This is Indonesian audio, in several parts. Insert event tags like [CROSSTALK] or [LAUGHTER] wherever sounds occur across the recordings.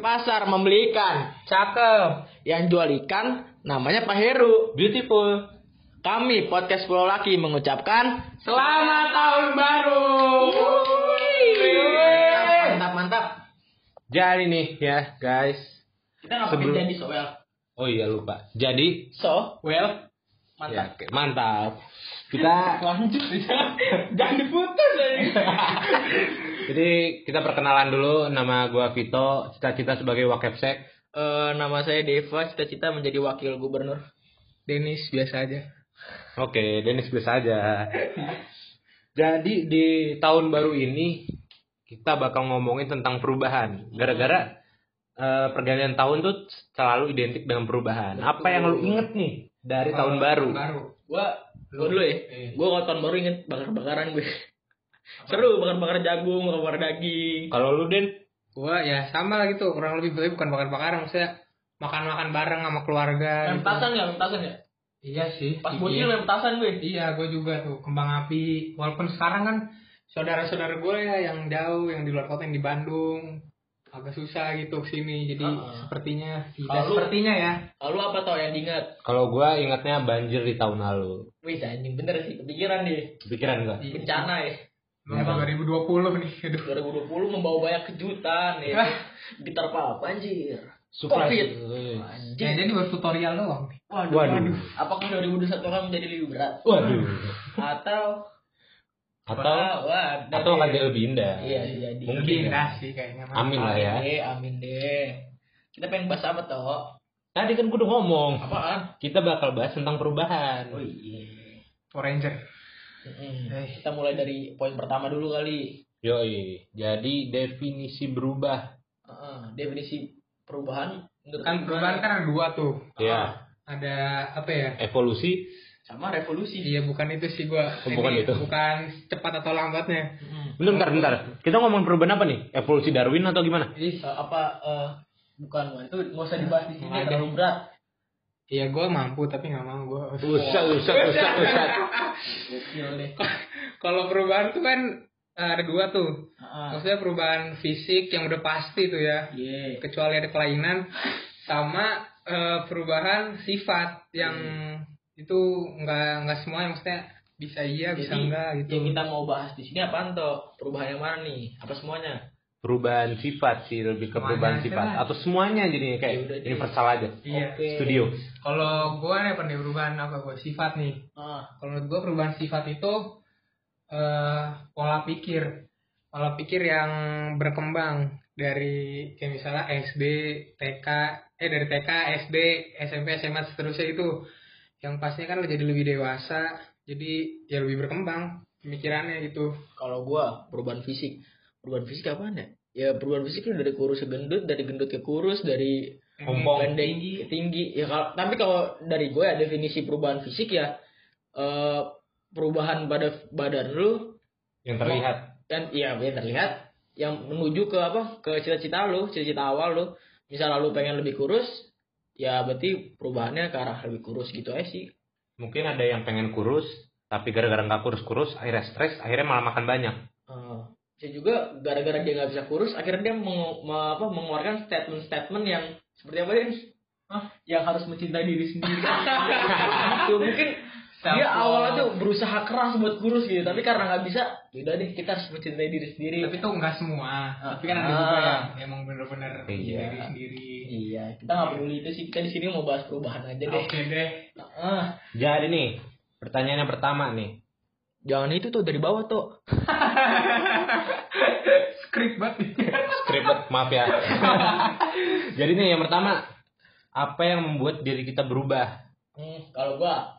pasar membeli ikan. Cakep. Yang jual ikan namanya Pak Heru. Beautiful. Kami podcast Pulau Laki mengucapkan Selamat tahun baru. mantap mantap. Jadi nih ya guys. Kita nggak Sebelum- jadi so well. Oh iya lupa. Jadi So well ya, mantap. oke, mantap. Kita [LAUGHS] Lanjut jangan diputus lagi. [LAUGHS] jadi kita perkenalan dulu. Nama gua Vito. Cita-cita sebagai wakepsek. Eh, nama saya Deva, cita-cita menjadi wakil gubernur. Denis biasa aja. Oke, Dennis biasa aja. [LAUGHS] Jadi di tahun baru ini kita bakal ngomongin tentang perubahan. Gara-gara eh, pergantian tahun tuh selalu identik dengan perubahan. Apa yang lu inget nih dari tahun baru? Baru. Gua gua dulu ya. Iya. Gua kalau tahun baru inget bakar-bakaran gue. Seru bakar-bakar jagung, bakar-bakar daging. Kalau lu Den, Gua ya sama lah gitu, kurang lebih tapi bukan bakar-bakaran maksudnya makan-makan bareng sama keluarga. Main gitu. petasan ya, petasan ya. Iya sih. Pas iya. bocil main petasan gue. Iya, gue juga tuh kembang api. Walaupun sekarang kan saudara-saudara gue ya yang jauh, yang di luar kota, yang di Bandung, agak susah gitu sini. Jadi Ah. sepertinya tidak Kalau lu- sepertinya ya. Lalu apa tau yang diingat? kalau gua ingatnya banjir di tahun lalu. Wih, anjing bener sih, kepikiran deh. Pikiran gua. Bencana ya. Emang 2020 nih, aduh. 2020 membawa banyak kejutan ya. Gitar apa? Banjir. Covid. Ya, Anjing. jadi baru tutorial doang. nih. Waduh. Waduh. Apakah 2021 akan menjadi lebih berat? Waduh. Atau Atau wah, atau akan jadi lebih indah. Iya, jadi. Mungkin Lebih ya. indah sih kayaknya. Amin lah ya. deh, amin deh. Kita pengen bahas apa toh? Tadi kan gua udah ngomong. Apaan? Kita bakal bahas tentang perubahan. Oh iya. Power Ranger. Eh. Kita mulai dari poin pertama dulu kali. Yoi. Jadi definisi berubah. Heeh, definisi perubahan Kan perubahan kan ada dua tuh. Ya. Ada apa ya? Evolusi. sama revolusi. Iya bukan itu sih gua. Oh, bukan Ini itu. Bukan cepat atau lambatnya. Mm-mm. Bentar, bentar, bentar. Kita ngomong perubahan apa nih? Evolusi Darwin atau gimana? Ih, Eh, apa eh, bukan itu nggak usah dibahas di sini terlalu berat. Iya gue mampu tapi nggak mau gue. Usah, usah, usah, usah. Deh. Kalau perubahan tuh kan eh, ada dua tuh. Heeh. Maksudnya perubahan fisik yang udah pasti tuh ya. Iya. Kecuali ada kelainan sama eh, perubahan sifat yang itu nggak nggak semua maksudnya bisa iya bisa Jadi, enggak gitu. Yang kita mau bahas di sini apaan toh? Perubahan yang mana nih? Apa semuanya? Perubahan sifat sih, lebih ke Semuanya perubahan sifat. lah. Atau semuanya jadinya Ya kayak udah deh. universal aja. Iya. Oke. Studio. Kalau gue nih pernah perubahan apa gue sifat nih. Ah, Kalau menurut gue perubahan sifat itu eh pola pikir, pola pikir yang berkembang dari kayak misalnya SD, TK, eh dari TK, SD, SMP, SMA seterusnya itu yang pastinya kan lo jadi lebih dewasa, jadi ya lebih berkembang pemikirannya gitu. kalau gua perubahan fisik. Perubahan fisik apaan ya? Ya perubahan fisik lu dari kurus ke gendut, dari gendut ke kurus, dari Ompong. pendek ke tinggi. Ya kalau tapi kalau dari gue ya definisi perubahan fisik ya eh perubahan pada badan lu Yang terlihat. dan iya yang terlihat yang menuju ke apa ke cita-cita lu cita-cita awal lu misal lu pengen lebih kurus ya berarti perubahannya ke arah lebih kurus gitu aja sih Mungkin ada yang pengen kurus, tapi gara-gara nggak kurus-kurus, akhirnya stres, akhirnya malah makan banyak. Eh, bisa juga gara-gara dia nggak bisa kurus akhirnya dia meng- me- apa, mengeluarkan statement-statement yang seperti apa dia Hah? yang harus mencintai diri sendiri [LAUGHS] gitu mungkin dia awalnya tuh berusaha keras buat kurus gitu tapi karena nggak bisa yaudah deh kita harus mencintai diri sendiri Tapi itu enggak semua, Ah. tapi kan ada juga yang emang bener-bener Iya. diri sendiri. iya kita nggak peduli itu sih kita di sini mau bahas perubahan aja deh Oke deh. Ah, Jadi nih, pertanyaan yang pertama nih. jangan itu tuh dari bawah tuh [LAUGHS] maaf ya. [LAUGHS] Jadi nih yang pertama, apa yang membuat diri kita berubah? Hmm, kalau gua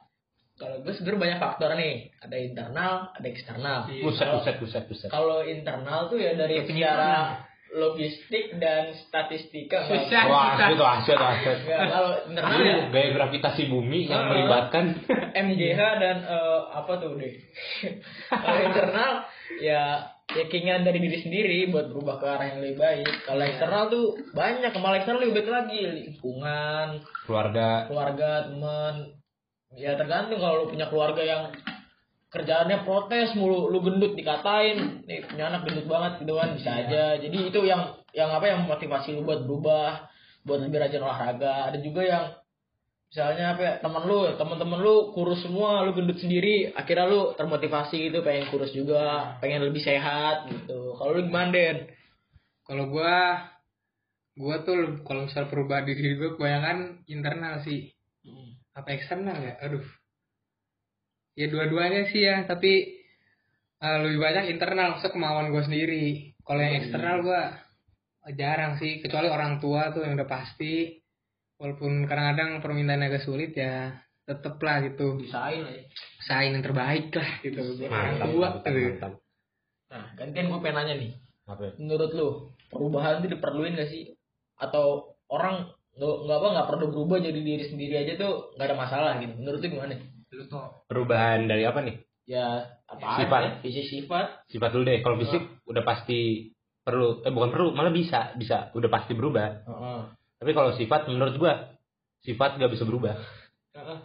kalau gua sebenarnya banyak faktor nih ada internal ada eksternal Iya. Buset, Kalau- buset, buset, buset. kalau internal tuh ya dari secara logistik dan statistika Susah. Wah, asyik, asyik, asyik. nggak, kalau internal Itu ya gaya gravitasi bumi yang melibatkan MGH dan eh, apa tuh deh [LAUGHS] kalau internal ya ya keinginan dari diri sendiri buat berubah ke arah yang lebih baik. Kalau eksternal tuh banyak malah eksternal lebih baik lagi. Lingkungan keluarga. keluarga teman. Ya tergantung kalau lu punya keluarga yang kerjaannya protes mulu lu gendut dikatain nih punya anak gendut banget gitu kan bisa aja. Jadi itu yang yang apa yang motivasi lu buat berubah buat lebih rajin olahraga. Ada juga yang misalnya apa ya temen lu temen-temen lu kurus semua lu gendut sendiri akhirnya lu termotivasi gitu pengen kurus juga pengen lebih sehat gitu kalau lu gimana Den Kalau gua gua tuh kalau misal perubahan diri gua kebanyakan internal sih. Apa eksternal ya? Aduh. Ya dua-duanya sih ya, tapi eh, lebih banyak internal, maksudnya kemauan gua sendiri. Kalau yang eksternal gua jarang sih, kecuali orang tua tuh yang udah pasti. Walaupun kadang-kadang permintaan agak sulit ya, tetep lah gitu. bisain aja Usahain yang terbaik lah gitu. Buat orang Mantap, tua. mantap, gitu. mantap. nah gantian gue pengen nanya nih Apa ya? menurut lu perubahan itu diperluin gak sih atau orang nggak nggak apa nggak perlu berubah jadi diri sendiri aja tuh nggak ada masalah gitu menurut lu gimana Lu tuh Perubahan dari apa nih? ya apa Sifat. aja fisik sifat Sifat dulu deh. Kalau fisik udah pasti perlu, eh bukan perlu, malah bisa, bisa, udah pasti berubah. Heeh. Tapi kalau sifat menurut gua, sifat gak bisa berubah. Heeh.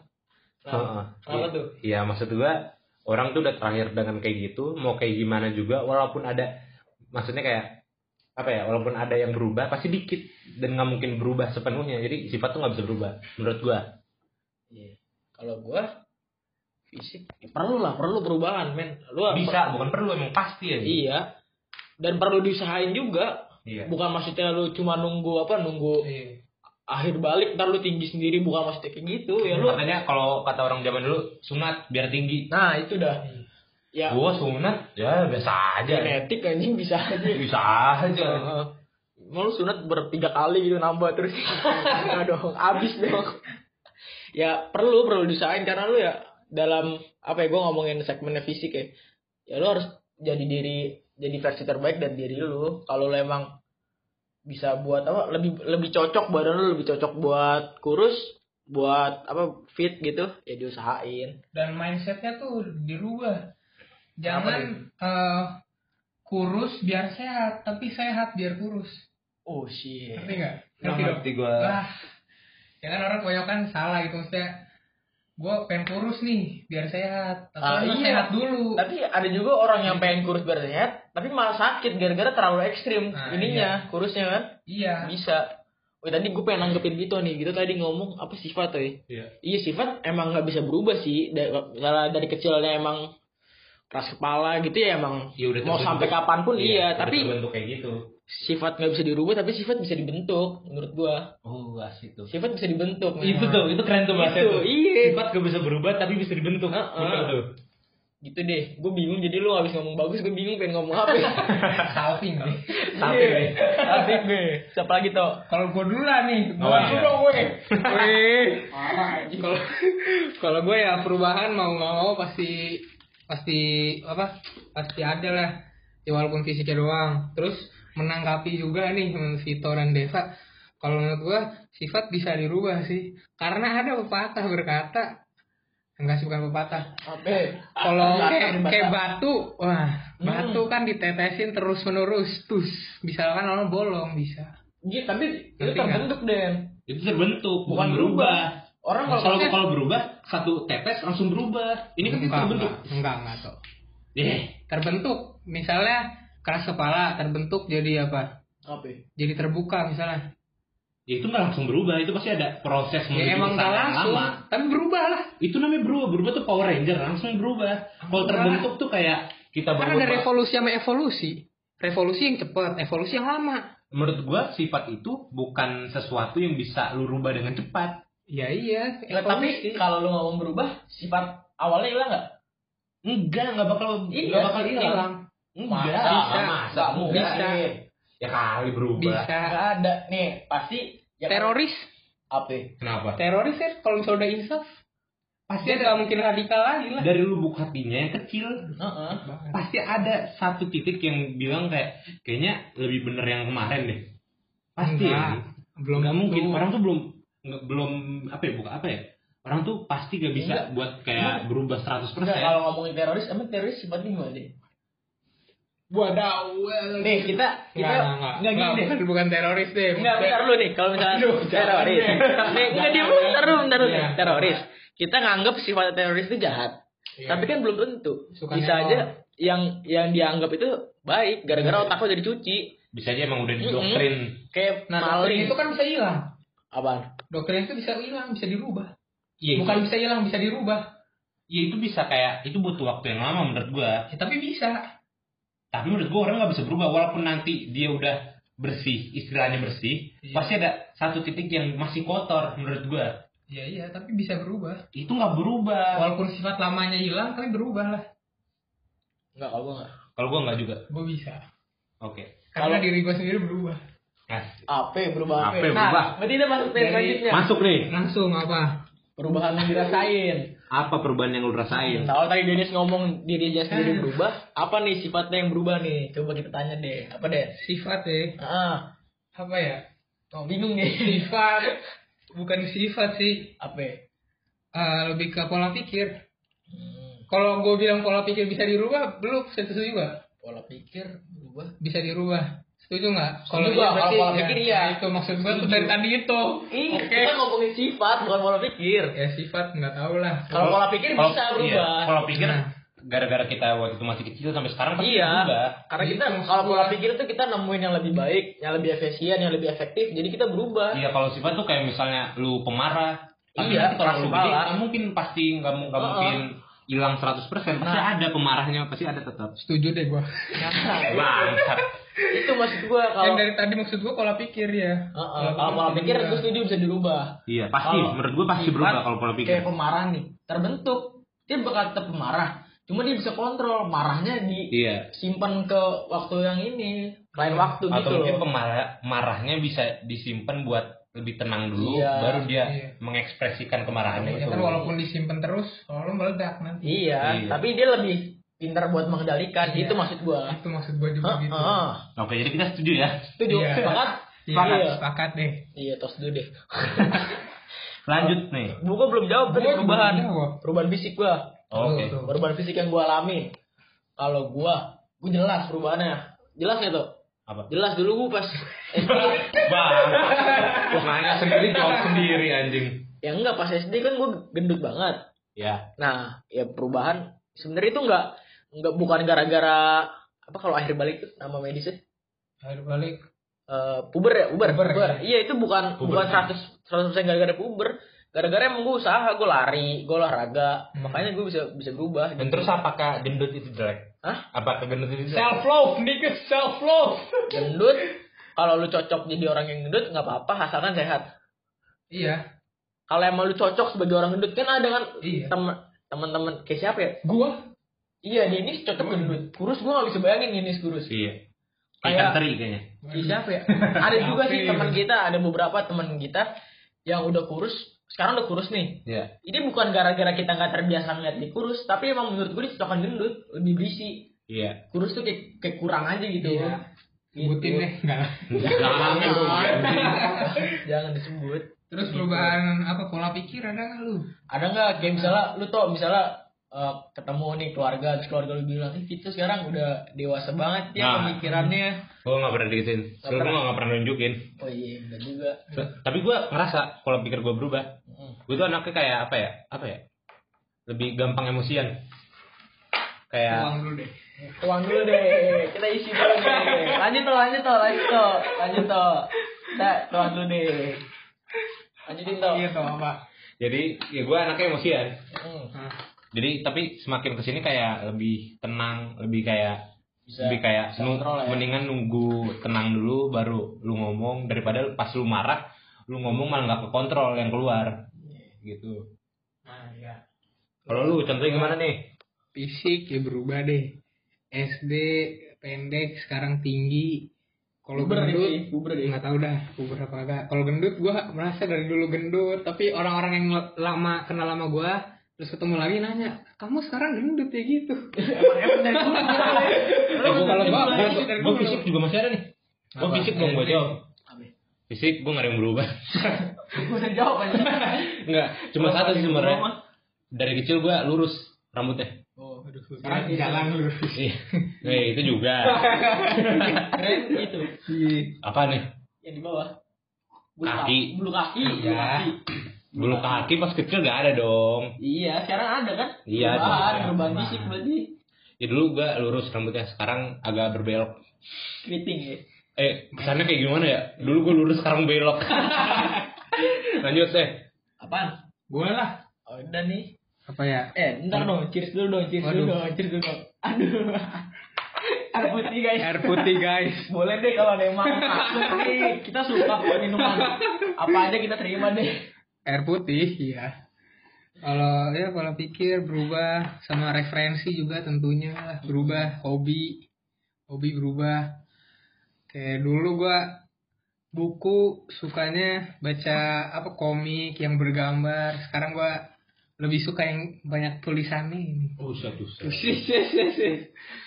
Nah, Heeh. kenapa Iya. tuh Iya maksud gua orang tuh udah terakhir dengan kayak gitu mau kayak gimana juga walaupun ada maksudnya kayak apa ya walaupun ada yang berubah pasti dikit dan nggak mungkin berubah sepenuhnya jadi sifat tuh nggak bisa berubah menurut gua Iya. kalau gua fisik ya perlu lah perlu perubahan men lu bisa bukan perlu emang pasti ya iya dan perlu diusahain juga iya bukan maksudnya lu cuma nunggu apa nunggu Iya. akhir balik ntar lu tinggi sendiri bukan maksudnya kayak gitu ya lu katanya kalau kata orang zaman dulu sunat biar tinggi nah itu dah ya gua sunat ya biasa aja genetik anjing bisa aja bisa aja. Mau lu sunat bertiga kali gitu nambah terus. [LAUGHS] Enggak dong, abis dong. ya perlu perlu diusahain karena lu ya dalam apa ya gue ngomongin segmennya fisik ya. Ya lu harus jadi diri jadi versi terbaik dari diri lu. Kalau lu emang bisa buat apa lebih lebih cocok badan lu lebih cocok buat kurus buat apa fit gitu ya diusahain. Dan mindsetnya tuh dirubah. Jangan eh, kurus biar sehat tapi sehat biar kurus. Oh shit. Ngerti nggak? Nggak ngerti Wah, ya kan orang kebanyakan salah gitu maksudnya gue pengen kurus nih biar sehat tapi Ah, harus iya. sehat dulu Tapi ada juga orang yang pengen kurus biar sehat, tapi malah sakit gara-gara terlalu ekstrim Nah, ininya, kurusnya kan. iya Bisa. Wih tadi gue pengen nanggepin gitu nih, gitu tadi ngomong apa sifat tuh Iya. Iya sifat emang nggak bisa berubah sih. Da- Misalnya dari kecilnya emang keras kepala gitu ya emang. Ya udah mau sampai kapan pun iya, udah tapi terbentuk kayak gitu. sifat nggak bisa dirubah tapi sifat bisa dibentuk menurut gua. Oh asik tuh. Sifat bisa dibentuk itu tuh itu keren tuh bahasa Itu, tuh iya. sifat gak bisa berubah tapi bisa dibentuk. Heeh. betul tuh. Gitu deh gue bingung jadi lu habis ngomong bagus gue bingung pengen ngomong apa. [LAUGHS] Salting nih. Tapi nih. Asik nih. Siapa lagi toh? kalau gue dulu lah nih Oh, gua iya. dulu dong gue kalau kalau gue ya perubahan mau nggak mau pasti pasti apa pasti ada lah. Ya walaupun fisiknya doang. Terus menanggapi juga nih menurut Vito dan Deva kalau menurut gue sifat bisa dirubah sih. Karena ada pepatah berkata enggak sih bukan pepatah. Kalau kayak, batu wah Hmm. batu kan ditetesin terus menerus terus misalkan orang bolong bisa. Iya, tapi itu terbentuk Den. itu terbentuk Bukan berubah. Orang kalau kalau kalau berubah satu tetes langsung berubah. Ini kan enggak, terbentuk. enggak. Enggak enggak tuh eh. Terbentuk misalnya keras kepala terbentuk jadi apa? Apa? jadi terbuka misalnya. Ya itu nggak langsung berubah itu pasti ada proses ya emang nggak langsung lama. tapi berubah lah. Itu namanya berubah berubah tuh Power Ranger langsung berubah. Kalau terbentuk tuh kayak kita berubah. ada revolusi sama evolusi. Revolusi yang cepat evolusi yang lama. Menurut gua sifat itu bukan sesuatu yang bisa lu rubah dengan cepat ya iya Nggak, tapi kalau lu ngomong berubah, sifat awalnya hilang nggak? enggak nggak bakal Iya, nggak bakal hilang. enggak Masa? bisa. masa Nggak mungkin. Bisa. ya kali berubah bisa Nggak ada. Nih, pasti ya kan- teroris apa? kenapa teroris kan kalau misalnya udah insaf pasti ada mungkin radikal lagi lah dari lubuk hatinya yang kecil Heeh. pasti ada satu titik yang bilang kayak kayaknya lebih bener yang kemarin deh pasti Enggak. ya belum nggak mungkin orang tuh belum belum apa ya bukan apa ya orang tuh pasti gak bisa Enggak. buat kayak berubah 100% Enggak, kalau ngomongin teroris, emang teroris sifatnya gimana deh? Wadaw. Nih, kita kita Enggak, enggak, nggak gini deh. bukan, bukan teroris deh. Enggak, bentar lu nih. Kalau misalnya Aduh, teroris. Nih, enggak dia bentar dulu, bentar dulu. Iya. Teroris. Kita nganggap sifat teroris itu jahat. Iya. Tapi kan belum tentu. Suka Bisa aja yang yang dianggap itu baik gara-gara otak lo jadi cuci. Bisa aja emang udah didoktrin. Kayak Nah, maling. itu kan bisa hilang. Apaan? Doktrin itu bisa hilang, bisa dirubah. Iya, Bukan itu, bisa hilang, bisa dirubah. ya itu bisa kayak itu butuh waktu yang lama menurut gua. Ya, tapi bisa. Tapi menurut gua orang nggak bisa berubah walaupun nanti dia udah bersih, istilahnya bersih, Iya. pasti ada satu titik yang masih kotor menurut gua. Iya iya, tapi bisa berubah. Itu nggak berubah. Walaupun sifat lamanya hilang, tapi berubah lah. Enggak, kalau gua enggak. Kalau gua nggak juga. Gue bisa. Oke. Karena Kalau- diri gue sendiri berubah. Nah, Apa berubah apa? Apa Nah, berubah? berarti kita masuk ke Dari- selanjutnya. masuk nih. Langsung apa? Perubahan yang dirasain. Apa perubahan yang lu rasain? Nah, kalau tadi Dennis ngomong dirinya sendiri Hmm. berubah, apa nih sifatnya yang berubah nih? Coba kita tanya deh. Apa deh? Sifat ya. Ah, Apa ya? oh, bingung nih. [LAUGHS] Sifat. Bukan sifat sih. Apa? ya? Eh, lebih ke pola pikir. Hmm, Kalau gue bilang pola pikir bisa dirubah, belum setuju juga. pola pikir berubah. Bisa dirubah. Setuju nggak? Setuju iya gua, kalau berarti pola ya, pikir iya. nah, Itu maksud gue tuh dari tadi itu. Ih, Oke. kita ngomongin sifat bukan pola pikir. Ya sifat nggak tahu lah. Kalau pola pikir Kalau- bisa berubah. Iya, pola pikir Nah. gara-gara kita waktu itu masih kecil sampai sekarang pasti Iya, berubah. karena kita Itu maksud kalau pola gua. pikir itu kita nemuin yang lebih baik, yang lebih efisien, yang lebih efektif. Jadi kita berubah. Iya kalau sifat tuh kayak misalnya lu pemarah. Tapi Iya, nanti kalau keras lu kepala. gede nggak mungkin pasti nggak nggak Uh-uh. mungkin hilang 100% pasti Nah. ada pemarahnya pasti ada tetap. Setuju deh gue. Nah, Bangsat. itu maksud gua kalau Yang dari tadi maksud gue pola pikir ya. Heeh, kalau pola pikir gue setuju bisa dirubah. Iya pasti Kalau menurut gua pasti berubah kalau pola pikir. Kayak pemarah nih, terbentuk dia bakal tetap pemarah. Cuma dia bisa kontrol marahnya di Iya. simpan ke waktu yang ini, lain waktu Atau gitu mungkin loh. pemarah marahnya bisa disimpan buat lebih tenang dulu, Iya, baru dia iya. mengekspresikan kemarahannya Ya itu. kan walaupun disimpan terus, kalau meledak nanti. Iya, Iya. tapi dia lebih pintar buat mengendalikan. Iya. Itu maksud gua. Itu maksud gue juga gitu. Heeh. Oke jadi kita setuju ya. Setuju. Iya. Sepakat? Iya, Sepakat. sepakat deh. Iya, tos dulu deh. [LAUGHS] Lanjut nih. Gua belum jawab tadi Gua perubahan. Perubahan fisik gua. Oke. Tuh, tuh. Perubahan fisik yang gua alami. Kalau gua, gua jelas perubahannya. Jelas ya tuh? Apa? Jelas dulu gua pas [LAUGHS] SD. Bang. Nanya sendiri jawab sendiri anjing. ya enggak pas SD kan gua gendut banget. Ya. Nah, ya perubahan sebenarnya itu enggak enggak bukan gara-gara apa kalau akhir balik tuh nama medisnya Akhir balik. Eh, puber ya, puber, Puber, puber. iya. Iya, itu bukan Puber. bukan 100 100% gara-gara puber. Gara-gara emang gue usaha, gue lari, gue olahraga. Hmm. Makanya gue bisa bisa berubah. Dan terus apakah gendut itu jelek? Hah? Apakah gendut itu? Self love, nigga self love. gendut, kalau lu cocok jadi orang yang gendut nggak apa-apa asalkan sehat. Iya. Kalau emang lu cocok sebagai orang gendut kan ada kan Iya. temen teman-teman kayak siapa ya? Gua Iya, Denis cocok gendut. Kurus gue gak bisa bayangin Denis kurus. Iya. Kayak- Ikan teri kayaknya. Kayak siapa ya? ada juga sih teman kita, ada beberapa teman kita yang udah kurus, sekarang udah kurus nih. Iya. Ini bukan gara-gara kita nggak terbiasa ngeliat dia kurus, tapi emang menurut gue dia cocokan gendut, lebih berisi. Iya. Kurus tuh kayak, kayak kurang aja gitu. Iya. Sebutin deh, enggak lah. [LAUGHS] Jangan. Jangan disebut. Terus perubahan apa pola pikir ada nggak lu? Ada nggak kayak misalnya lu tau misalnya eh, ketemu nih keluarga, terus keluarga lu bilang, eh kita sekarang udah dewasa banget ya Nah. pemikirannya. Gue gak pernah digituin. Gue gak pernah nunjukin. Oh iya, enggak juga. Tapi gue ngerasa kalau pikir gue berubah. Mm. Gue tuh anaknya kayak apa ya? Apa ya? Lebih gampang emosian. Kayak Uang dulu deh. Uang dulu deh, kita isi dulu deh. Lanjut tuh, lanjut tuh, lanjut tuh, lanjut tuh. Kita tuang dulu deh. Lanjutin tuh. Iya tau apa? jadi ya gue anaknya emosian. Hmm. Jadi tapi semakin ke sini kayak lebih tenang, lebih kayak Bisa- lebih kayak bisa nu- ya. mendingan nunggu tenang dulu baru lu ngomong daripada pas lu marah lu ngomong malah nggak kekontrol yang keluar gitu. nah ya. Kalau lu contohnya gimana nih? Fisik ya berubah deh. SD pendek sekarang tinggi. Kalau gendut nggak tahu dah puber apa kagak. Kalau gendut gua merasa dari dulu gendut, tapi orang-orang yang lama kenal lama gua terus ketemu lagi nanya, "Kamu sekarang gendut ya gitu?" Emang [LAUGHS] emang dari dulu lah ya. Gua- kalau Gue fisik juga masih ada nih. Gue fisik dong gue jawab. Fisik gue gak ada yang berubah. [LAUGHS] Gue udah jawab aja. Enggak, cuma satu sih sebenarnya. Dari kecil gue lurus rambutnya. Oh, aduh. Sekarang jalan lu. Iya. Eh, itu juga. Keren itu. Iya. Apa nih? Yang di bawah. Bulu Kaki. Bulu kaki, Iya. kaki. Bulu kaki pas kecil gak ada dong. Iya, sekarang ada kan? Iya, ada. perubahan fisik berarti. Ya dulu gua lurus rambutnya, sekarang agak berbelok. Keriting ya. Eh, kesannya kayak gimana ya? Dulu gua lurus, sekarang belok. [LAUGHS] Lanjut deh. Apaan? Gue lah. Oh, udah nih. Apa ya? Eh, ntar dong, cheers dulu dong, cheers dulu Waduh. dong, cheers dulu dong. Aduh. [LAUGHS] Air putih guys. Air putih guys. [LAUGHS] Boleh deh kalau ada yang nih. Kita suka minuman. Apa aja kita terima deh. Air putih, iya. Kalau ya pola pikir berubah sama referensi juga tentunya berubah hobi hobi berubah kayak dulu gua buku sukanya baca apa komik yang bergambar sekarang gua lebih suka yang banyak tulisannya ini Buset, buset.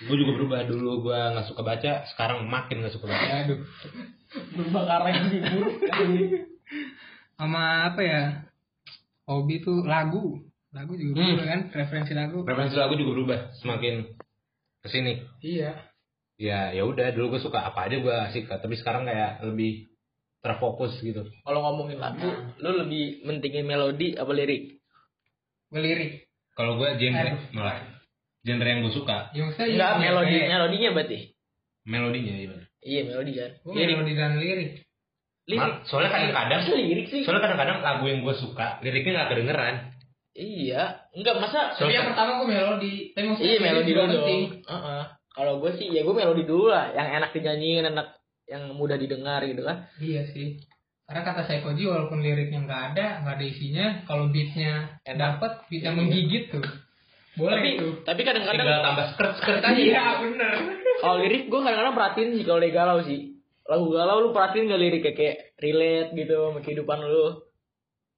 Gue juga berubah dulu, gue nggak suka baca, sekarang makin nggak suka baca. aduh Berubah arah yang buruk. [LAUGHS] sama apa ya hobi tuh lagu lagu juga Hmm. berubah kan referensi lagu Preferensi lagu juga berubah semakin ke sini. iya Ya, ya udah dulu gue suka apa aja gue suka, tapi sekarang kayak lebih terfokus gitu. Kalau ngomongin lagu, lu lebih mentingin melodi apa lirik? belirik Kalau gue genre Aduh. malah genre yang gue suka, ya maksudnya Enggak, iya, melodi, melodinya berarti. melodinya gimana? Iya, melodi kan. Gue Lirik. melodi dan lirik. Lirik. Soalnya kadang-kadang, lirik sih? soalnya kadang-kadang lagu yang gue suka liriknya nggak kedengeran. Iya, enggak masa Tapi yang pertama gue melodi. Tapi maksudnya Iya melodi dulu dong. Kalau gue sih ya gue melodi dulu lah, yang enak dinyanyiin, enak yang mudah didengar gitu kan. Iya sih. Karena kata Saikoji walaupun liriknya nggak ada, nggak ada isinya, kalau beatnya Enak. dapet, beatnya menggigit tuh. Boleh tapi tuh. tapi kadang-kadang Tinggal tambah skirt skirt aja. Iya bener. kalau lirik gue kadang-kadang perhatiin sih kalau dia galau sih. Lagu galau lu perhatiin gak lirik kayak, kayak relate gitu sama kehidupan lu.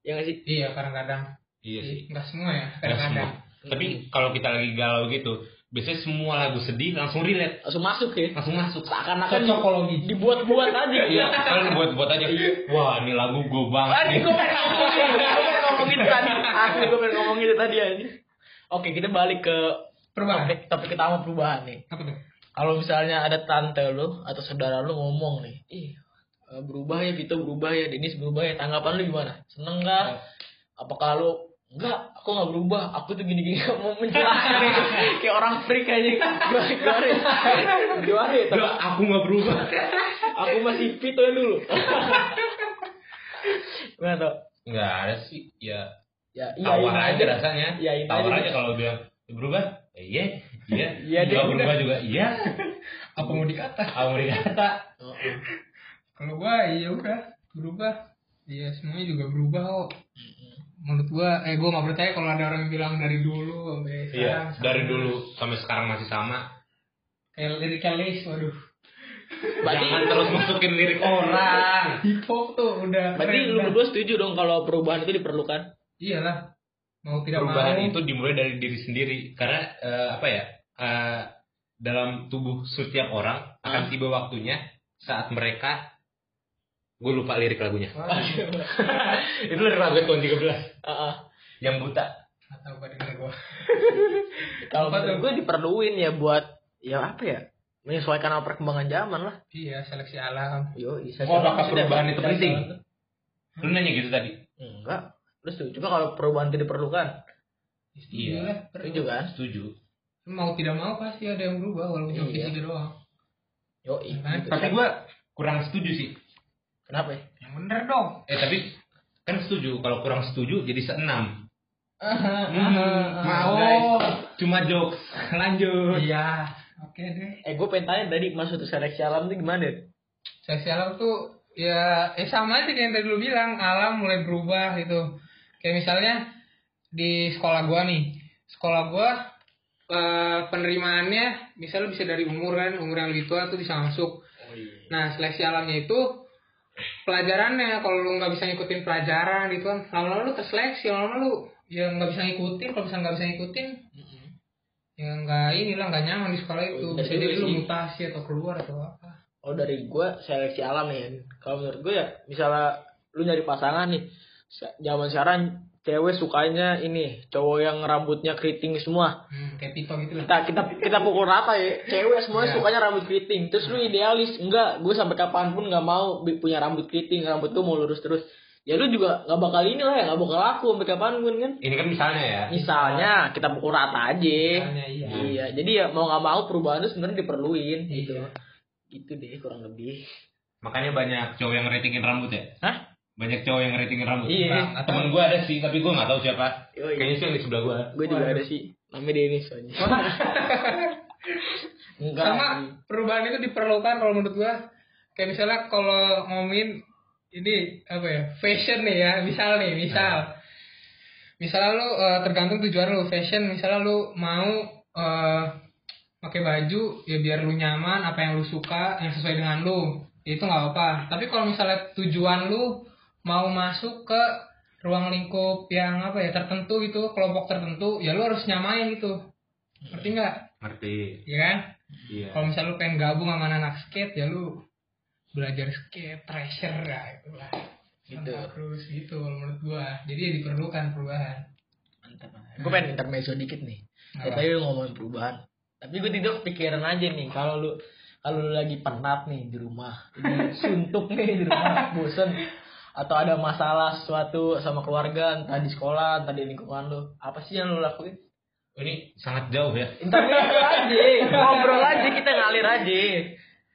Ya gak sih? Iya kadang-kadang. Iya sih. Nggak semua ya. Kadang-kadang. semua. Tapi kalau kita lagi galau gitu, biasanya semua lagu sedih langsung relate, Langsung masuk ya. langsung masuk. Seakan-akan Cocokologi. dibuat-buat aja. [LAUGHS] Iya, kalian buat-buat aja. Wah, ini lagu gue banget Tadi nih. gue pengen ngomongin, gue pengen ngomongin tadi. Asli gue pengen ngomongin tadi aja. Oke, kita balik ke Perubahan. topik, topik utama perubahan nih. Apa tuh? Kalau misalnya ada tante lu atau saudara lu ngomong nih, ih eh, berubah ya Vito berubah ya, Denis berubah ya, tanggapan lu gimana? Seneng nggak? Apakah lu enggak? Aku nggak berubah, aku tuh gini-gini mau menjelaskan [LAUGHS] kayak orang freak aja. Gimana? ya? Loh, aku nggak berubah. Aku masih Vito yang dulu. Gimana tuh? Nggak ada sih. Ya, Ya, iya, tawar iya aja rasanya. Iyain Tawar aja. kalau bilang "Ya, berubah. Eh, Iya, iya. Iya, deh, Nggak udah. berubah juga. Iya. [LAUGHS] Apa mau dikata? Apa mau dikata? Oh, oh. Kalau gua iya udah berubah. Iya semuanya juga berubah kok. Menurut gua, eh gua nggak percaya kalau ada orang yang bilang dari dulu sampai Iya, sekarang. sama. dari dulu sampai sekarang masih sama. Kayak liriknya Lace, waduh. Berarti, Jangan terus masukin lirik orang. Hip hop tuh udah. berarti lu berdua setuju dong kalau perubahan itu diperlukan? Iyalah. Mau tidak Perubahan mau. itu dimulai dari diri sendiri. Karena eh, apa ya? eh, dalam tubuh setiap orang akan Ah. tiba waktunya saat mereka gue lupa lirik lagunya. [LAUGHS] Itu dari lagu tahun 13 Heeh. yang buta. nggak tahu gua denger gua. [LAUGHS] Kalau Apa gue diperluin ya buat ya apa ya menyesuaikan sama perkembangan zaman lah. Iya, seleksi alam. Yo, bisa. Oh, perubahan itu penting? Lu nanya gitu tadi. Enggak. Lu setuju Cuma kalau perubahan itu diperlukan? Iya. lah, Setuju kan? Setuju. Mau tidak mau pasti ada yang berubah walaupun cuma Iya. fisik doang. Yo, Kan? Tapi gue kurang setuju sih. kenapa ya? Yang bener dong. Eh tapi kan setuju. Kalau kurang setuju jadi seenam. [LAUGHS] Hmm, Maaf oh. guys. Cuma jokes. [LAUGHS] Lanjut. Iya. Oke deh. Eh, gue pengen tanya tadi maksud seleksi alam itu gimana? deh? Seleksi alam tuh ya eh sama aja kayak yang tadi lu bilang alam mulai berubah gitu. Kayak misalnya di sekolah gua nih. Sekolah gua eh, penerimaannya misalnya bisa dari umur kan, umur yang lebih tua tuh bisa masuk. Oh iya. Nah, seleksi alamnya itu pelajarannya kalau lu nggak bisa ngikutin pelajaran gitu kan, lama-lama lu terseleksi, lama-lama lu ya nggak bisa ngikutin, kalau misalnya nggak bisa ngikutin, ya nggak inilah nggak nyaman di sekolah itu. Oh, Bisa bener jadi lu mutasi atau keluar atau apa. Oh dari gue seleksi alam nih. Kalau menurut gue ya misalnya lu nyari pasangan nih. Zaman sekarang cewek sukanya ini cowok yang rambutnya keriting semua. Hmm, kayak pito gitu lah. Kita kita kita pukul rata ya. Cewek semuanya Iya. sukanya rambut keriting. Terus lu idealis enggak? Gue sampai kapan pun nggak mau punya rambut keriting. Rambut gue mau lurus terus. ya lu juga nggak bakal ini lah ya nggak bakal laku sampai kapan pun kan Ini kan misalnya ya. misalnya kita pukul rata aja Misalnya, iya. iya jadi ya mau nggak mau perubahan itu sebenarnya diperluin gitu Iya. gitu deh kurang lebih Makanya banyak cowok yang ratingin rambut ya. Hah? Banyak cowok yang ratingin rambut. Iya. Nah, temen gue ada sih, tapi gue nggak tahu siapa. Yoi. Kayaknya sih yang di sebelah gue. gue juga Waduh. ada sih namanya Denis soalnya [LAUGHS] enggak sama perubahan itu diperlukan kalau menurut gua kayak misalnya kalau ngomongin ini apa ya fashion nih ya misal nih misal misalnya lu eh, tergantung tujuan lu fashion misalnya lu mau eh, pakai baju ya biar lu nyaman apa yang lu suka yang sesuai dengan lu itu nggak apa tapi kalau misalnya tujuan lu mau masuk ke ruang lingkup yang apa ya tertentu gitu kelompok tertentu ya lu harus nyamain gitu ngerti nggak? Ngerti. ya kan? Iya. kalau misalnya lu pengen gabung sama anak skate ya lu belajar skate treasure ya itulah. Gitu. terus gitu menurut gua. Jadi ya diperlukan perubahan. Gue pengen intermezzo dikit nih. Ya, tadi lu ngomongin perubahan. Tapi gue tidur kepikiran aja nih kalau lu kalau lu lagi penat nih di rumah. [LAUGHS] Suntuk nih di rumah bosen atau ada masalah sesuatu sama keluarga entah di sekolah entah di lingkungan lu apa sih yang lu lakuin Ini sangat jauh ya. intermezzo aja ngobrol aja kita ngalir aja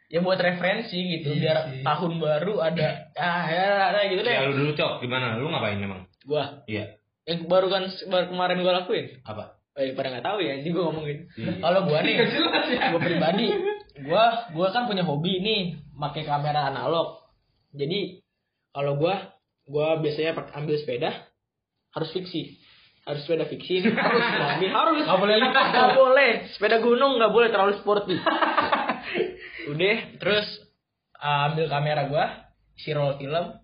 ya buat referensi gitu Iya biar sih. tahun baru ada ah ya, ya gitu deh Ya lu dulu cok, gimana? Lu ngapain emang? gua Iya. yang baru kan baru kemarin gua lakuin Apa? Eh, pada nggak tahu ya, jadi gue ngomongin. Iya. Kalau gua nih, ya. gua pribadi, gua gua kan punya hobi nih, pakai kamera analog. Jadi kalau gua gua biasanya ambil sepeda harus fiksi. Harus sepeda fiksi, [LAUGHS] harus mobil, harus. Nggak boleh lipat. Nggak boleh. Sepeda gunung nggak boleh terlalu sporty. [LAUGHS] Udah, terus uh, ambil kamera gua, isi roll film.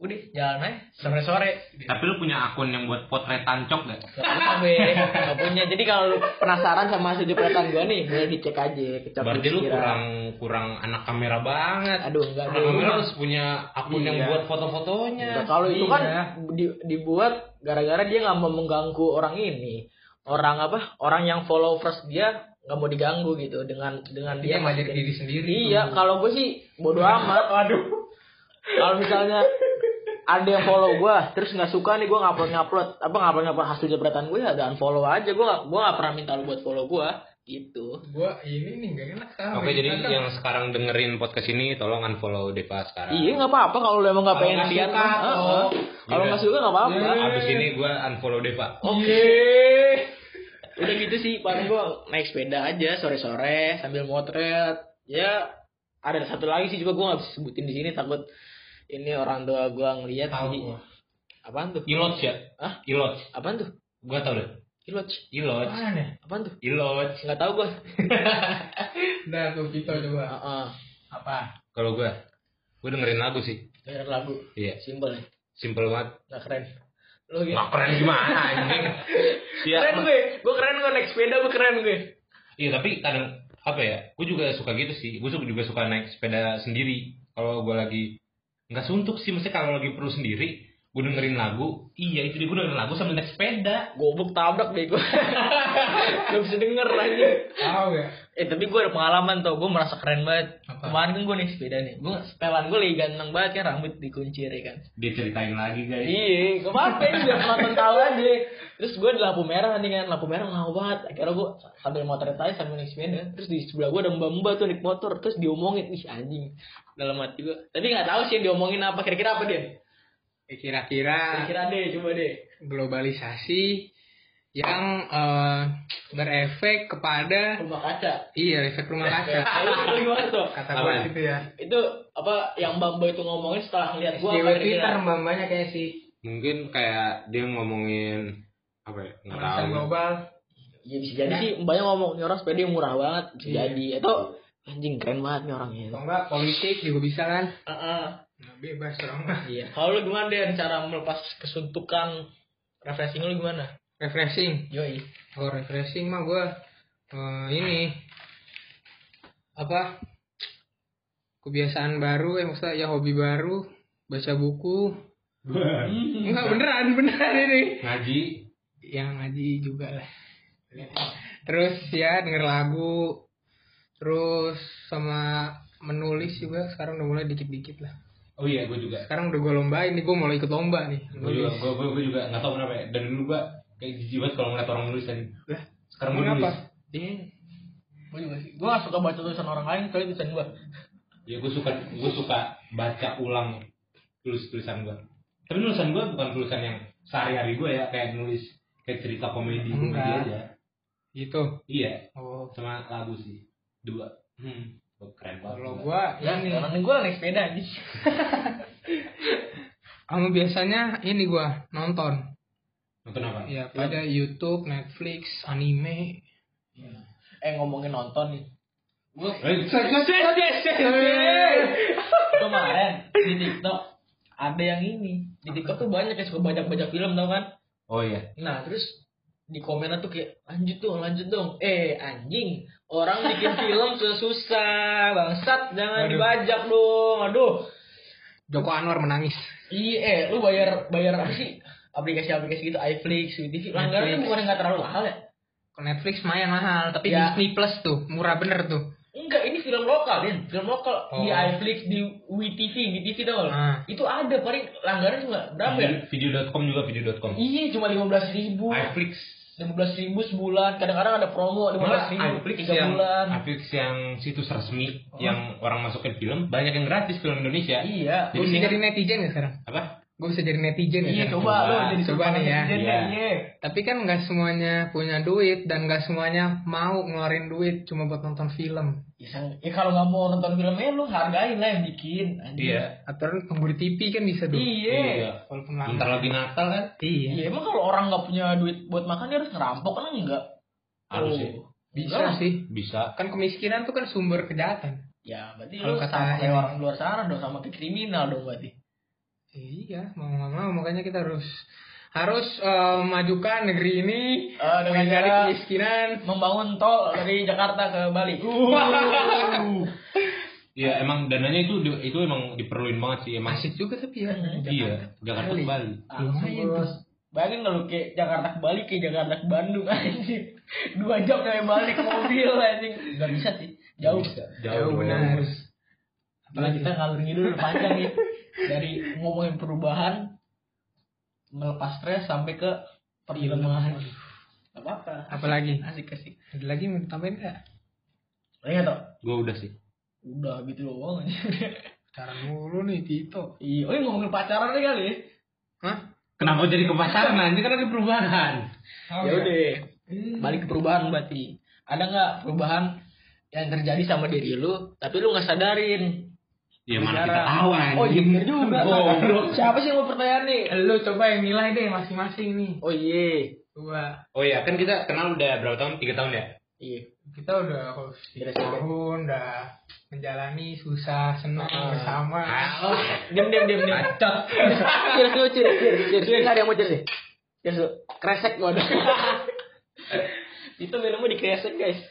Udah, jalan aja sampai sore. Tapi lu punya akun yang buat potret tancok gak? Gak punya gue, gak punya. Jadi kalau lu penasaran sama hasil jepretan gue nih, boleh dicek aja. Kecap Berarti lu kurang kurang anak kamera banget. Aduh, enggak Anak kamera harus punya akun yang Iya. buat foto-fotonya. Kalau itu kan Iya. di- dibuat gara-gara dia nggak mau mengganggu orang ini. Orang apa? Orang yang followers dia nggak mau diganggu gitu dengan dengan dia dia masukin- diri sendiri Iya, kalau gue sih bodo [LAUGHS] amat. Aduh. Kalau misalnya ada yang follow gue, terus nggak suka nih gue ngupload ngupload apa ngupload ngupload hasil jepretan gue ya dan follow aja gue nggak gue nggak pernah minta lu buat follow gue gitu. gua ini nih gak enak sama Oke, jadi Instagram. yang sekarang dengerin podcast ini tolong unfollow Deva sekarang. Iya nggak apa-apa kalau lu emang nggak pengen lihat suka, mah. toh. Heeh. Kalau Iya. nggak suka nggak apa-apa. Iya. Abis ini gue unfollow Deva. Oke. Udah gitu sih, paling gua naik sepeda aja sore-sore sambil motret. Ya ada satu lagi sih juga gua nggak bisa sebutin di sini takut ini orang tua gua ngeliat. tahu jadi- gua Apaan tuh? Ilot ya? Hah? Ilot. Apaan tuh? Gue tau deh. Kilot. Ilot. Apaan ya? Apaan tuh? Ilot. Nggak tahu gua. Udah tuh kita coba. Heeh. Apa? Kalau gue, gue dengerin lagu sih. Denger lagu. Iya. Simpel ya. Simple banget. Nggak keren. Lu gitu. Nggak keren gimana anjing? [LAUGHS] Iya. Keren gue. Gue keren gue naik sepeda gue keren gue. Iya tapi kadang apa ya? Gue juga suka gitu sih. Gue juga suka naik sepeda sendiri. Kalau gue lagi nggak suntuk sih, mesti kalau lagi perlu sendiri, gue dengerin lagu. Iya itu dia gue dengerin lagu sambil naik sepeda. Goblok tabrak deh gue. [LAUGHS] Gak bisa denger aja. Tahu ya? Eh tapi gue ada pengalaman tau, gue merasa keren banget. Apa? Kemarin kan gue naik sepeda nih, gue setelan gue lagi ganteng banget kan, rambut dikuncir ya kan. Dia ceritain lagi guys. Iya, apa-apa ini biar penonton tahu aja. Terus gue di lampu merah nih kan, lampu merah lama banget. Akhirnya gue sambil motor aja sambil naik sepeda. Terus di sebelah gue ada mbak-mbak tuh naik motor, terus diomongin, ih anjing. Dalam hati gue. Tapi gak tahu sih yang diomongin apa, kira-kira apa dia? Ya, Kira-kira Kira-kira deh, coba deh. globalisasi yang eh, berefek kepada Rumah kaca. iya efek rumah kaca. [LAUGHS] Kata Apa gue ya? gitu ya. Itu apa yang mbak-mbak itu ngomongin setelah ngeliat gue Twitter mbak-mbaknya kayak si Mungkin kayak dia ngomongin apa ya? Nggak tahu. global. Ya bisa jadi sih mbaknya ngomong orang sepeda yang murah banget bisa Iya. jadi atau anjing keren banget nih orangnya. Atau enggak politik juga bisa kan? Heeh. Nah, bebas orang mah. Iya. Kalau lu gimana deh cara melepas kesuntukan refreshing lu gimana? Refreshing. Yoi. Kalau refreshing mah gue ini apa kebiasaan baru eh maksudnya ya hobi baru baca buku [LAUGHS] enggak beneran beneran ini Ngaji. yang ngaji juga lah terus ya denger lagu terus sama menulis juga sekarang udah mulai dikit-dikit lah Oh iya, gue juga. Sekarang udah gue lombain nih, gue mau ikut lomba nih. Gue juga, gue, gue, gue juga nggak tahu kenapa ya. Dari dulu gue kayak jijik banget kalau ngeliat orang nulis tadi. Lah, Sekarang gue nulis. Iya. Gue juga sih. Gue gak suka baca tulisan orang lain, kecuali tulisan gue. Ya gue suka, gue suka baca ulang tulis tulisan gue. Tapi tulisan gue bukan tulisan yang sehari-hari gue ya, kayak nulis kayak cerita komedi komedi aja. Gitu. Iya, Oh, sama lagu sih. Dua. Hmm, oh, keren banget. kalau gua. gue Ya, ini, karena gue naik sepeda aja. kamu biasanya ini gue nonton. Nonton apa? Ya pada YouTube, Netflix, anime. Eh ngomongin nonton nih. Eh, kemarin di TikTok ada yang ini. Di TikTok tuh banyak yang suka bajak-bajak film tau kan? Oh iya. Nah terus di komennya tuh kayak lanjut dong lanjut dong eh anjing orang bikin film susah bangsat jangan Aduh. dibajak dong aduh Joko Anwar menangis. iya eh lu bayar bayar apa sih aplikasi-aplikasi gitu iFlix WTV langgarannya Netflix. bukan nggak terlalu mahal ya Ke Netflix lumayan mahal, tapi Ya. Disney Plus tuh murah bener tuh. enggak ini film lokal din film lokal di Oh. iFlix di WTV WTV tau gak? Ah. itu ada paling langgaran cuma berapa ya Video- Video.com juga video.com. iya cuma lima belas ribu iFlix. Lima belas ribu sebulan kadang-kadang ada promo lima belas Malah ribu iFlix tiga yang bulan iFlix yang situs resmi Oh. yang orang masukin film banyak yang gratis film Indonesia. iya Jadi jadi netizen ya sekarang? Apa? Gue bisa jadi netizen ya Iya sekarang? coba lo Coba. jadi Coba nih ya. Iya. Iya. Tapi kan nggak semuanya punya duit dan nggak semuanya mau ngeluarin duit cuma buat nonton film. Ya, ya kalau nggak mau nonton filmnya lu hargain lah yang bikin. anjing. Iya. Atau di TV kan bisa tuh. Iya. Walaupun lama. Bentar lagi Natal kan? Iya. Iya emang kalau orang nggak punya duit buat makan dia harus ngerampok kan enggak? Harus Oh. sih. Bisa Enggak lah. sih. Bisa. Kan kemiskinan tuh kan sumber kejahatan. Ya berarti Kalau lu kata sama orang luar sana dong sama kriminal dong berarti. Iya, mau nggak mau makanya kita harus harus eh, memajukan negeri ini Eh, dengan cara kemiskinan. membangun tol dari Jakarta ke Bali. [LAUGHS] Iya emang dananya itu itu emang diperluin banget sih emang. Asik juga tapi ya. Hmm. Iya. Jakarta ke Bali. Lumayan. Bayangin kalau kayak Jakarta ke Bali kayak Jakarta ke Bandung [LAUGHS] anjing. Dua jam dari balik mobil anjing. Gak bisa sih. Jauh. Jauh benar. Apalagi kita ngalur ngidul panjang nih dari ngomongin perubahan melepas stres sampai ke perfilman. Gak apa-apa. Apalagi? Asik asik. Ada lagi mau tambahin nggak? Ingat toh? Gue udah sih. Udah gitu doang. [LAUGHS] Pacaran mulu nih Tito. iya, oh ini ngomongin pacaran nih kali. Hah? Kenapa jadi ke pacaran anjing kan ada perubahan. Oh, ya iya. udah. Balik ke perubahan berarti. Ada nggak perubahan yang terjadi sama diri lu, tapi lu nggak sadarin? Ya mana kita tahu anjing. Oh iya bener juga. Goblok. Siapa sih yang mau pertanyaan nih? Lu coba yang nilai deh masing-masing nih. Oh iya. Coba. Oh iya kan kita kenal udah berapa tahun? Tiga tahun ya? Iya. Kita udah oh, tiga Kira-kira. tahun udah menjalani susah senang Ah. bersama. Oh, diam diam diam diam. Cheers lu, cheers, cheers, ada yang mau cheers. Cheers lu. Kresek gua ada. [LAUGHS] Itu minumnya di kresek guys.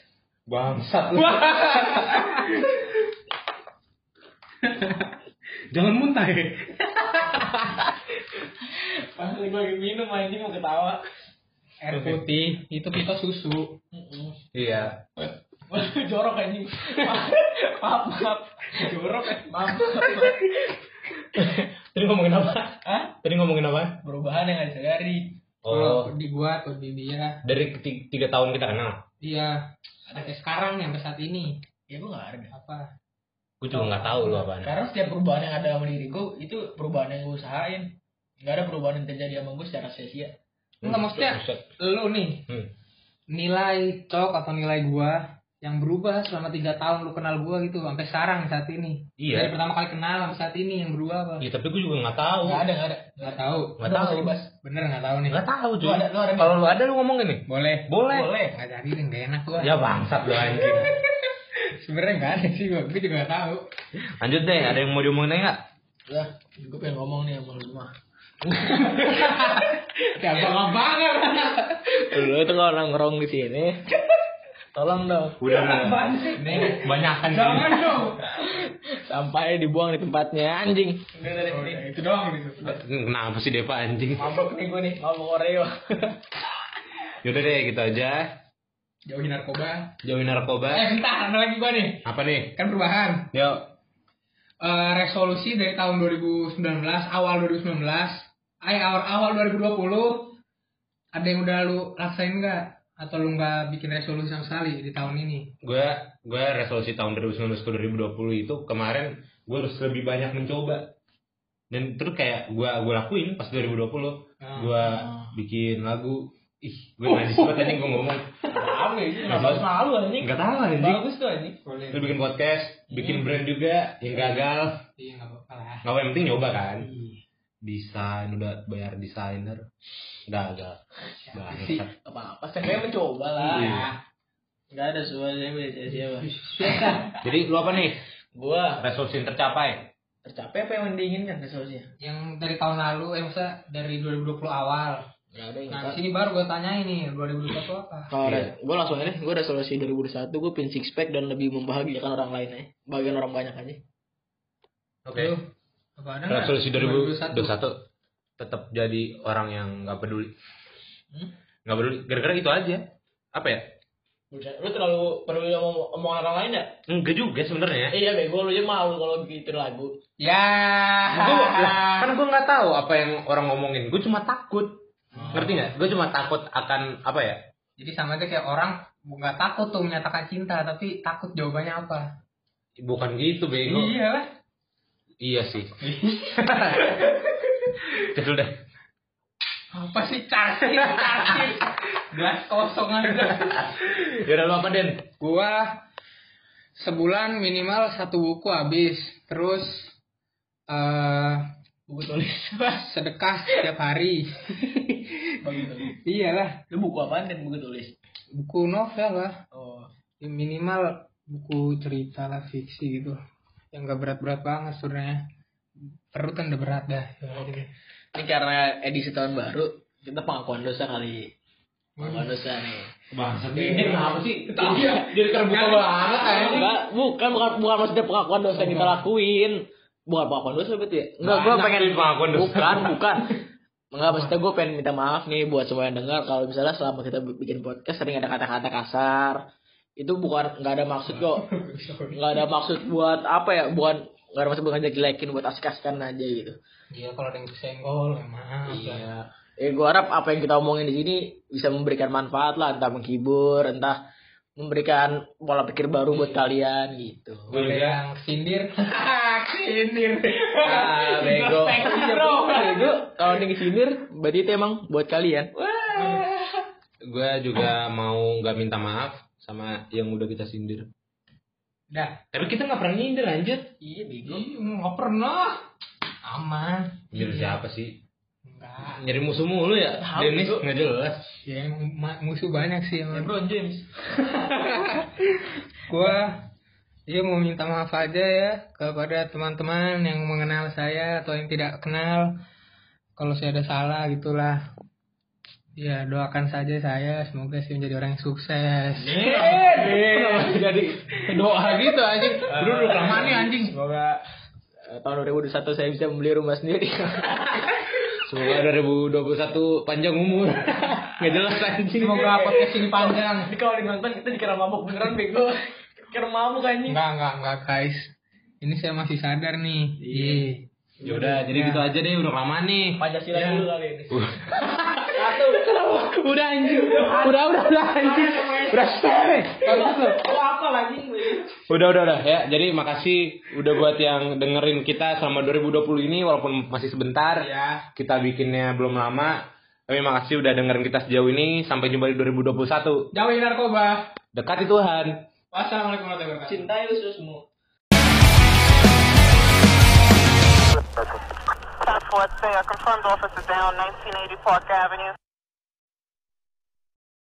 Bangsat lu. [LAUGHS] [LAUGHS] Jangan muntah ya. [LAUGHS] Pas lagi gua lagi minum anjing mau ketawa. Air putih itu kita susu. Iya. Jorok anjing. [LAUGHS] Maaf, maaf. Jorok ya. Maaf. Tadi ngomongin apa? Hah? Tadi ngomongin apa? Perubahan yang nggak disadari. Oh, Kalau di gua atau di dia. dari tiga tahun kita kenal. Iya. Sampai sekarang sampai saat ini. Ya gua nggak ada. Apa? Gue juga nggak tahu lu apaan. Karena setiap perubahan yang ada sama diri gue itu perubahan yang gue usahain. Nggak ada perubahan yang terjadi sama gue secara sia-sia. Enggak maksudnya lu nih Hmm. nilai cok atau nilai gua yang berubah selama tiga tahun lu kenal gua gitu sampai sekarang saat ini. Iya. Dari pertama kali kenal sampai saat ini yang berubah apa? Iya tapi gue juga nggak tahu. Nggak ada, nggak ada. Nggak tahu. Nggak tahu. dibahas. Bener nggak tahu nih. Nggak tahu Lu cuy. ada, lu ada. Kalau lu ada lu ngomongin nih. Boleh. Boleh. Boleh. Nggak jadi deh, nggak enak gua. Ya bangsat lu anjing. [LAUGHS] Sebenarnya nggak ada sih gua, gua juga nggak tahu. Lanjut deh, ada yang mau diomongin nggak? Ya, gue pengen ngomong nih sama lu semua. [LAUGHS] Ya bangga banget. Lu itu kalau nongkrong di sini, tolong dong. Udah? Nih, banyakan Jangan dong. Sampai dibuang di tempatnya anjing. Oh, itu doang gitu. Kenapa sih Depa anjing? Mabok nih gue nih, mabok Oreo. Yaudah deh, gitu aja. Jauhin narkoba. Jauhin Eh narkoba. bentar, ada lagi gua nih. Apa nih? Kan perubahan. Yuk. eh, resolusi dari tahun 2019, awal 2019, ay awal awal 2020 ada yang udah lu laksain nggak? Atau lu nggak bikin resolusi sama sekali di tahun ini? gue gue resolusi tahun 2019 ke 2020 itu kemarin gue harus lebih banyak mencoba dan terus kayak gue gue lakuin pas 2020 Ah. gue bikin lagu ih gue najis banget anjing gue ngomong Apa itu? Nggak Nggak tahu. malu anjing. nggak tahu anjing Bagus tuh anjing. Boleh. terus bikin podcast bikin brand juga yang gagal Iya nggak apa-apa lah. nggak apa yang penting nyoba kan Iya. desain udah bayar desainer gagal sih? Bangsat. Apa-apa, saya mencoba lah. Iya. Enggak ada suaranya beda siapa. [LAUGHS] jadi lu apa nih Gua resolusi yang tercapai tercapai apa yang diinginkan resolusinya? Yang dari tahun lalu, eh masa dari 2020 awal. Enggak ada yang Nah, sini baru gue tanyain nih, 2021 apa? Kalau Iya. gue langsung aja, gue resolusi 2021 gue pin six pack dan lebih membahagiakan orang lain aja. Bagian orang banyak aja. oke Lu, apa ada nggak? resolusi 2021 tetap jadi orang yang nggak peduli Hmm? nggak peduli gara-gara itu aja apa ya Lu terlalu peduli sama omongan orang lain ya? enggak juga sebenarnya Iya, bego lu aja malu kalau gitu lagu. Ya. Gua- lah, kan gue nggak tahu apa yang orang ngomongin gue cuma takut ngerti nggak gue cuma takut akan apa ya Jadi sama aja kayak orang nggak takut tuh menyatakan cinta, tapi takut jawabannya apa? bukan gitu bego Iya lah. iya sih Terus [LAUGHS] udah Apa sih cacing, cacing? Gelas kosong aja. ya udah lu apa den Gua sebulan minimal satu buku habis. Terus eh Buku tulis. sedekah setiap hari. Begitu. [LAUGHS] Iyalah, Lu buku apaan dan buku tulis? buku novel lah. Oh. Ya, minimal buku cerita lah fiksi gitu. Yang gak berat-berat banget sebenarnya. Perut kan udah berat dah. Ini karena edisi tahun baru, kita pengakuan dosa kali. Pengakuan dosa nih. Bangsat ini kenapa sih? Iya. Jadi terbuka banget kayaknya. Enggak, bukan bukan bukan maksudnya pengakuan dosa yang kita lakuin. Bukan pengakuan dosa berarti ya? Enggak, gue Banyak pengen pengakuan dosa. Bukan, [LAUGHS] bukan. Enggak, maksudnya gue pengen minta maaf nih buat semua yang dengar kalau misalnya selama kita bikin podcast sering ada kata-kata kasar. Itu bukan nggak ada maksud kok. Nggak ada maksud buat apa ya? Bukan nggak ada maksud buat ngejelekin buat asik-asikan aja gitu. Iya kalau ada yang kesenggol, ya maaf. lah. Iya. Eh, gue harap apa yang kita omongin di sini bisa memberikan manfaat lah, entah menghibur, entah memberikan pola pikir baru buat kalian gitu. Gue Boleh juga. yang sindir. [LAUGHS] sindir. Ah, bego. bego. Kalau ini kesindir, berarti itu emang buat kalian. gue juga mau nggak minta maaf sama yang udah kita sindir Dah. tapi kita nggak pernah nyindir lanjut Iya, bego. Nggak pernah. Aman. nyindir Iya. siapa sih Enggak. nyari musuh mulu ya Tahu, Dennis nggak jelas Ya emang ma- musuh banyak sih emang. LeBron James. [LAUGHS] Gua dia mau minta maaf aja ya kepada teman-teman yang mengenal saya atau yang tidak kenal. Kalau saya ada salah gitulah. Ya doakan saja saya semoga saya menjadi orang yang sukses. Kenapa jadi Doa gitu anjing. Lu lu kelamaan nih anjing. Semoga eh, tahun 2021 saya bisa membeli rumah sendiri. [LAUGHS] semoga 2021 panjang umur [LAUGHS] nggak jelas anjing Semoga podcast ini panjang. Ini [LAUGHS] kalau ditonton kita dikira mabuk beneran bego. Kira mabuk anjing. Enggak, enggak, enggak guys. Ini saya masih sadar nih. Iya. ya udah jadi gitu aja deh udah lama nih Pancasila Ya. dulu kali ini. [LAUGHS] Satu. udah anjing udah udah udah anjing udah stop apa lagi? Udah udah udah ya. Jadi makasih udah buat yang dengerin kita selama 2020 ini walaupun masih sebentar. Ya. Kita bikinnya belum lama. Tapi makasih udah dengerin kita sejauh ini. Sampai jumpa di 2021. Jauhi narkoba. Dekati Tuhan. Wassalamualaikum warahmatullahi wabarakatuh. Cintai ususmu. Task Force, say, confirmed officer down 1980 Park Avenue.